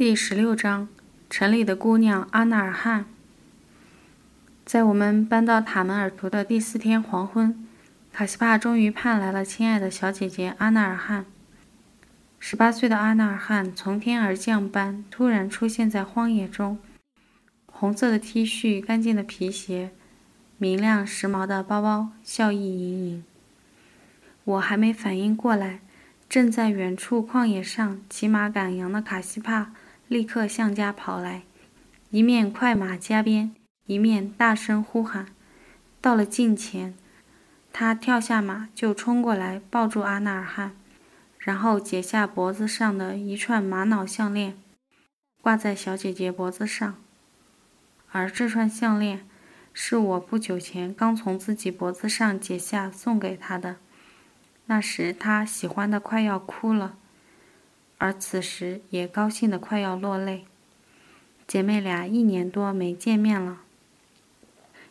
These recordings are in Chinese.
第十六章，城里的姑娘阿纳尔汗。在我们搬到塔门尔图的第四天黄昏，卡西帕终于盼来了亲爱的小姐姐阿纳尔汗。十八岁的阿纳尔汗从天而降般突然出现在荒野中，红色的 T 恤，干净的皮鞋，明亮时髦的包包，笑意盈盈。我还没反应过来，正在远处旷野上骑马赶羊的卡西帕。立刻向家跑来，一面快马加鞭，一面大声呼喊。到了近前，他跳下马就冲过来抱住阿纳尔汗，然后解下脖子上的一串玛瑙项链，挂在小姐姐脖子上。而这串项链是我不久前刚从自己脖子上解下送给她的，那时她喜欢的快要哭了。而此时也高兴的快要落泪。姐妹俩一年多没见面了。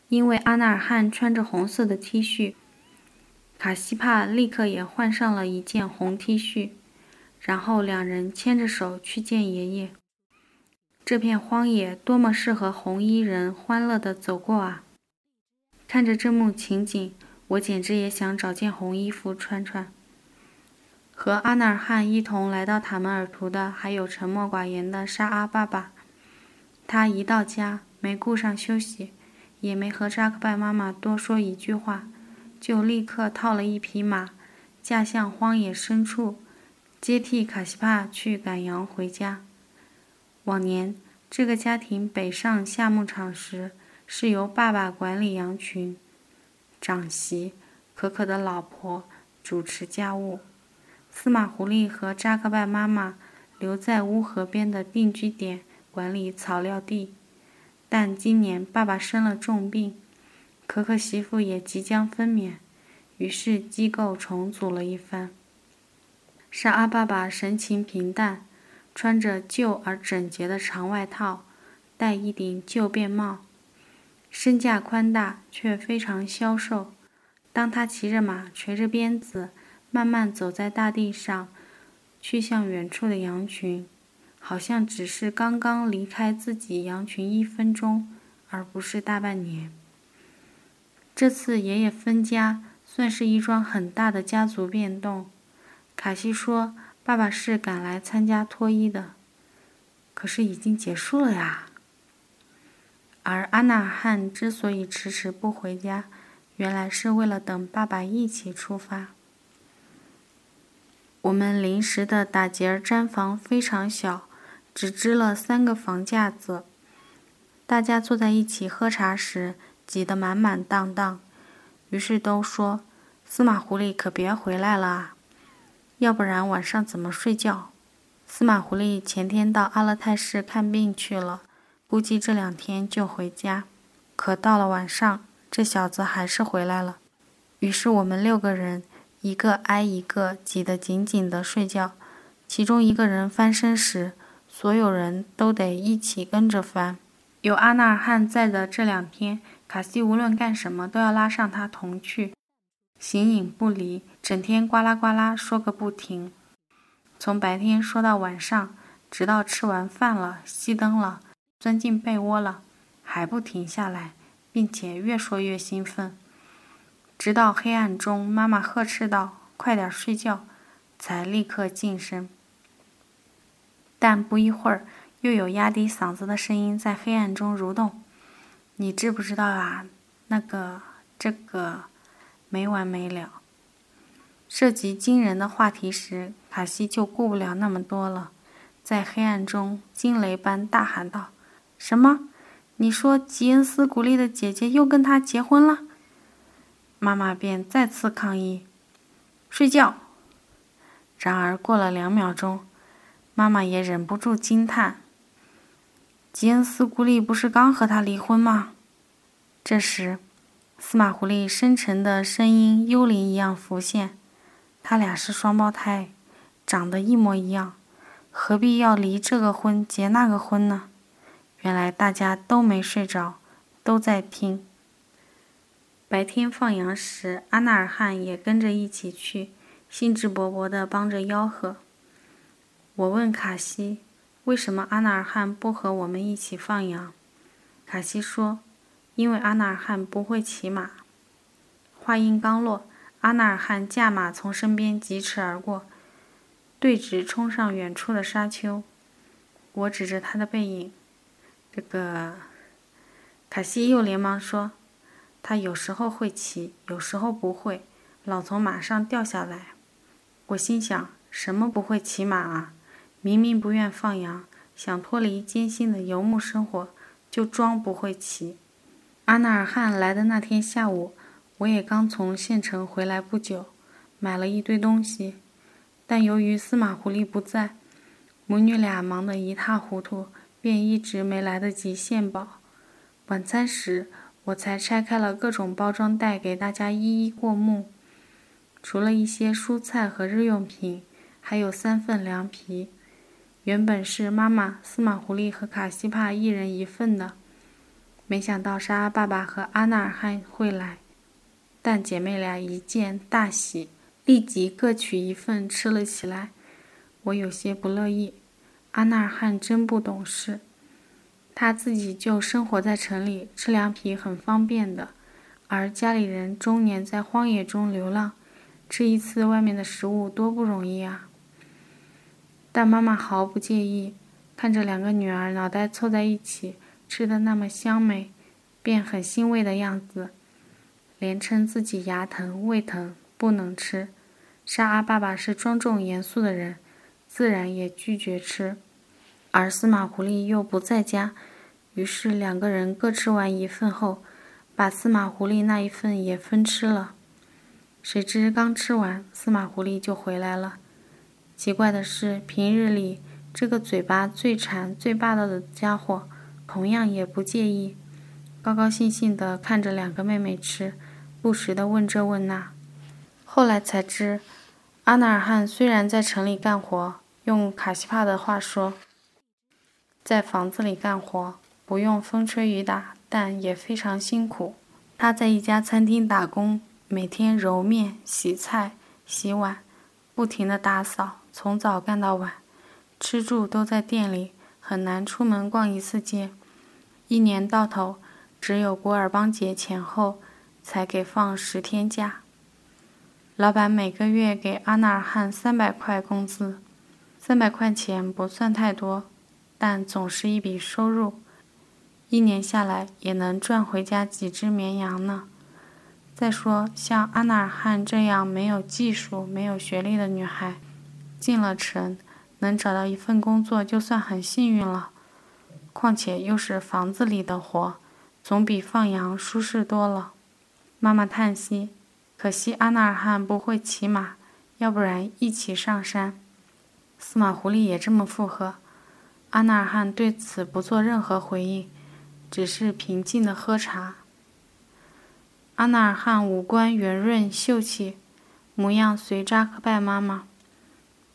因为阿纳尔汗穿着红色的 T 恤，卡西帕立刻也换上了一件红 T 恤，然后两人牵着手去见爷爷。这片荒野多么适合红衣人欢乐的走过啊！看着这幕情景，我简直也想找件红衣服穿穿。和阿纳尔汗一同来到塔门尔图的，还有沉默寡言的沙阿爸爸。他一到家，没顾上休息，也没和扎克拜妈妈多说一句话，就立刻套了一匹马，驾向荒野深处，接替卡西帕去赶羊回家。往年这个家庭北上下牧场时，是由爸爸管理羊群，长媳可可的老婆主持家务。司马狐狸和扎克拜妈妈留在乌河边的定居点管理草料地，但今年爸爸生了重病，可可媳妇也即将分娩，于是机构重组了一番。沙阿爸爸神情平淡，穿着旧而整洁的长外套，戴一顶旧便帽，身价宽大却非常消瘦。当他骑着马，垂着鞭子。慢慢走在大地上，去向远处的羊群，好像只是刚刚离开自己羊群一分钟，而不是大半年。这次爷爷分家，算是一桩很大的家族变动。卡西说：“爸爸是赶来参加脱衣的，可是已经结束了呀。”而阿纳汉之所以迟迟不回家，原来是为了等爸爸一起出发。我们临时的打结儿毡房非常小，只支了三个房架子。大家坐在一起喝茶时，挤得满满当当。于是都说：“司马狐狸可别回来了啊，要不然晚上怎么睡觉？”司马狐狸前天到阿勒泰市看病去了，估计这两天就回家。可到了晚上，这小子还是回来了。于是我们六个人。一个挨一个挤得紧紧的睡觉，其中一个人翻身时，所有人都得一起跟着翻。有阿纳尔汗在的这两天，卡西无论干什么都要拉上他同去，形影不离，整天呱啦呱啦说个不停，从白天说到晚上，直到吃完饭了、熄灯了、钻进被窝了，还不停下来，并且越说越兴奋。直到黑暗中，妈妈呵斥道：“快点睡觉！”才立刻静声。但不一会儿，又有压低嗓子的声音在黑暗中蠕动：“你知不知道啊？那个……这个……没完没了。”涉及惊人的话题时，卡西就顾不了那么多了，在黑暗中惊雷般大喊道：“什么？你说吉恩斯古丽的姐姐又跟他结婚了？”妈妈便再次抗议：“睡觉。”然而过了两秒钟，妈妈也忍不住惊叹：“吉恩斯古丽不是刚和他离婚吗？”这时，司马狐狸深沉的声音幽灵一样浮现：“他俩是双胞胎，长得一模一样，何必要离这个婚结那个婚呢？”原来大家都没睡着，都在听。白天放羊时，阿纳尔汗也跟着一起去，兴致勃勃地帮着吆喝。我问卡西：“为什么阿纳尔汗不和我们一起放羊？”卡西说：“因为阿纳尔汗不会骑马。”话音刚落，阿纳尔汗驾马从身边疾驰而过，对直冲上远处的沙丘。我指着他的背影，这个卡西又连忙说：“他有时候会骑，有时候不会，老从马上掉下来。”我心想：什么不会骑马啊？明明不愿放羊，想脱离艰辛的游牧生活，就装不会骑。阿纳尔汗来的那天下午，我也刚从县城回来不久，买了一堆东西，但由于司马狐狸不在。母女俩忙得一塌糊涂，便一直没来得及献宝。晚餐时，我才拆开了各种包装袋，给大家一一过目。除了一些蔬菜和日用品，还有三份凉皮。原本是妈妈、司马狐狸和卡西帕一人一份的，没想到沙拉爸爸和阿纳尔汗会来，但姐妹俩一见大喜，立即各取一份吃了起来。我有些不乐意。阿纳尔汗真不懂事，他自己就生活在城里，吃凉皮很方便的，而家里人终年在荒野中流浪，吃一次外面的食物多不容易啊！但妈妈毫不介意，看着两个女儿脑袋凑在一起吃的那么香美，便很欣慰的样子，连称自己牙疼胃疼不能吃。沙阿爸爸是庄重严肃的人。自然也拒绝吃，而司马狐狸又不在家，于是两个人各吃完一份后，把司马狐狸那一份也分吃了。谁知刚吃完，司马狐狸就回来了。奇怪的是，平日里这个嘴巴最馋、最霸道的家伙，同样也不介意，高高兴兴地看着两个妹妹吃，不时地问这问那。后来才知。阿纳尔汗虽然在城里干活，用卡西帕的话说，在房子里干活，不用风吹雨打，但也非常辛苦。他在一家餐厅打工，每天揉面、洗菜、洗碗，不停地打扫，从早干到晚，吃住都在店里，很难出门逛一次街。一年到头，只有古尔邦节前后才给放十天假。老板每个月给阿纳尔汗三百块工资，三百块钱不算太多，但总是一笔收入。一年下来也能赚回家几只绵羊呢。再说，像阿纳尔汗这样没有技术、没有学历的女孩，进了城能找到一份工作就算很幸运了。况且又是房子里的活，总比放羊舒适多了。妈妈叹息。可惜阿纳尔汗不会骑马，要不然一起上山。司马狐狸也这么附和。阿纳尔汗对此不做任何回应，只是平静地喝茶。阿纳尔汗五官圆润秀气，模样随扎克拜妈妈，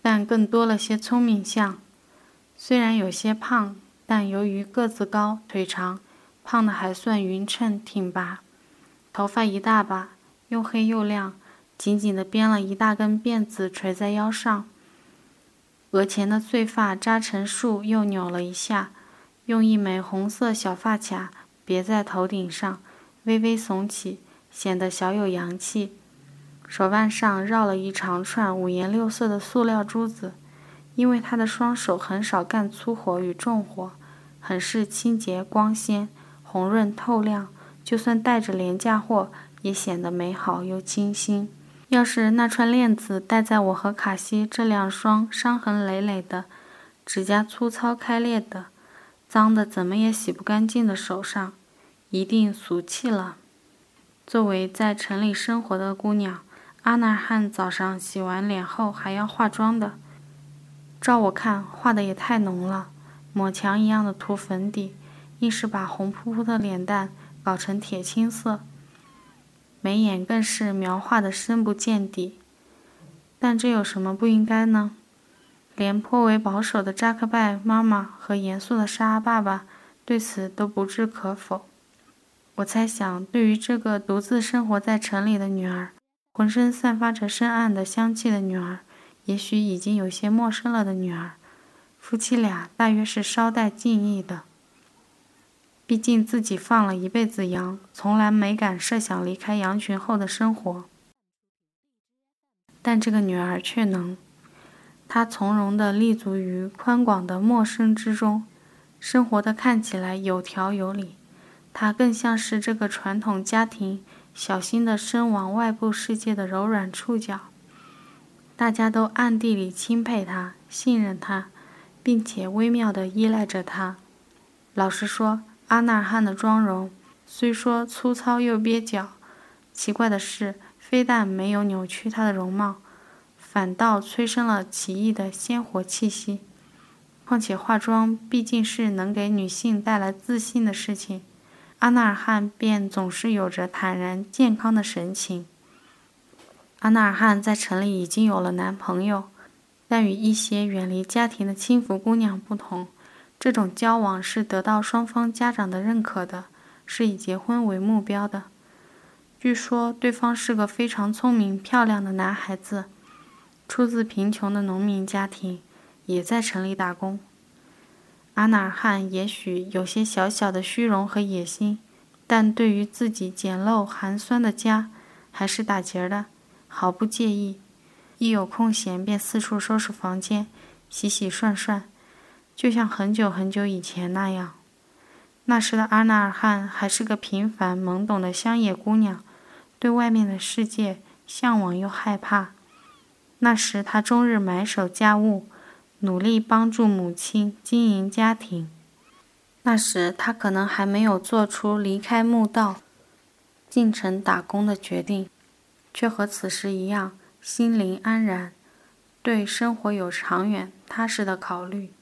但更多了些聪明相。虽然有些胖，但由于个子高、腿长，胖的还算匀称挺拔。头发一大把。又黑又亮，紧紧地编了一大根辫子垂在腰上。额前的碎发扎成束，又扭了一下，用一枚红色小发卡别在头顶上，微微耸起，显得小有洋气。手腕上绕了一长串五颜六色的塑料珠子，因为他的双手很少干粗活与重活，很是清洁光鲜、红润透亮。就算带着廉价货。也显得美好又清新。要是那串链子戴在我和卡西这两双伤痕累累的、指甲粗糙开裂的、脏的怎么也洗不干净的手上，一定俗气了。作为在城里生活的姑娘，阿娜汉早上洗完脸后还要化妆的。照我看，画的也太浓了，抹墙一样的涂粉底，硬是把红扑扑的脸蛋搞成铁青色。眉眼更是描画的深不见底，但这有什么不应该呢？连颇为保守的扎克拜妈妈和严肃的沙阿爸爸对此都不置可否。我猜想，对于这个独自生活在城里的女儿，浑身散发着深暗的香气的女儿，也许已经有些陌生了的女儿，夫妻俩大约是稍带敬意的。毕竟自己放了一辈子羊，从来没敢设想离开羊群后的生活。但这个女儿却能，他从容地立足于宽广的陌生之中，生活的看起来有条有理。他更像是这个传统家庭小心地伸往外部世界的柔软触角。大家都暗地里钦佩他，信任他，并且微妙地依赖着他。老实说。阿纳尔汗的妆容虽说粗糙又蹩脚，奇怪的是，非但没有扭曲他的容貌，反倒催生了奇异的鲜活气息。况且化妆毕竟是能给女性带来自信的事情，阿纳尔汗便总是有着坦然健康的神情。阿纳尔汗在城里已经有了男朋友，但与一些远离家庭的轻浮姑娘不同。这种交往是得到双方家长的认可的，是以结婚为目标的。据说对方是个非常聪明漂亮的男孩子，出自贫穷的农民家庭，也在城里打工。阿纳尔汗也许有些小小的虚荣和野心，但对于自己简陋寒酸的家，还是打结的，毫不介意。一有空闲便四处收拾房间，洗洗涮涮。就像很久很久以前那样，那时的阿纳尔汗还是个平凡懵懂的乡野姑娘，对外面的世界向往又害怕。那时他终日埋首家务，努力帮助母亲经营家庭。那时他可能还没有做出离开墓道，进城打工的决定，却和此时一样，心灵安然，对生活有长远踏实的考虑。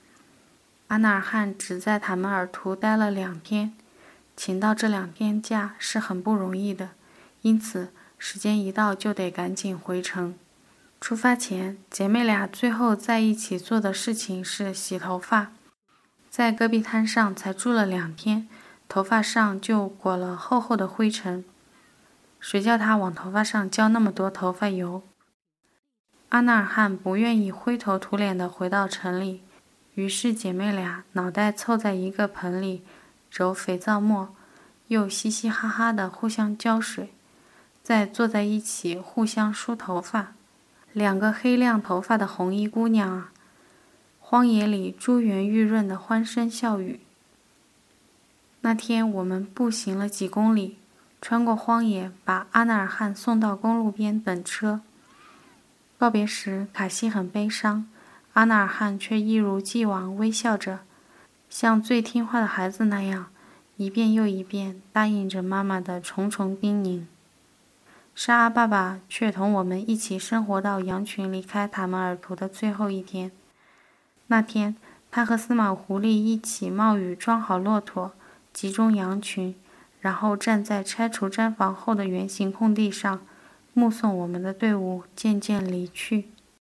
阿纳尔汗只在塔门尔图待了两天，请到这两天假是很不容易的，因此时间一到就得赶紧回城。出发前，姐妹俩最后在一起做的事情是洗头发。在戈壁滩上才住了两天，头发上就裹了厚厚的灰尘，谁叫她往头发上浇那么多头发油？阿纳尔汗不愿意灰头土脸地回到城里。于是姐妹俩脑袋凑在一个盆里，揉肥皂沫，又嘻嘻哈哈的互相浇水，再坐在一起互相梳头发。两个黑亮头发的红衣姑娘啊，荒野里珠圆玉润的欢声笑语。那天我们步行了几公里，穿过荒野，把阿纳尔汗送到公路边等车。告别时，卡西很悲伤。阿纳尔汗却一如既往微笑着，像最听话的孩子那样，一遍又一遍答应着妈妈的重重叮咛。沙阿爸爸却同我们一起生活到羊群离开塔门尔图的最后一天。那天，他和司马狐狸一起冒雨装好骆驼，集中羊群，然后站在拆除毡房后的圆形空地上，目送我们的队伍渐渐离去。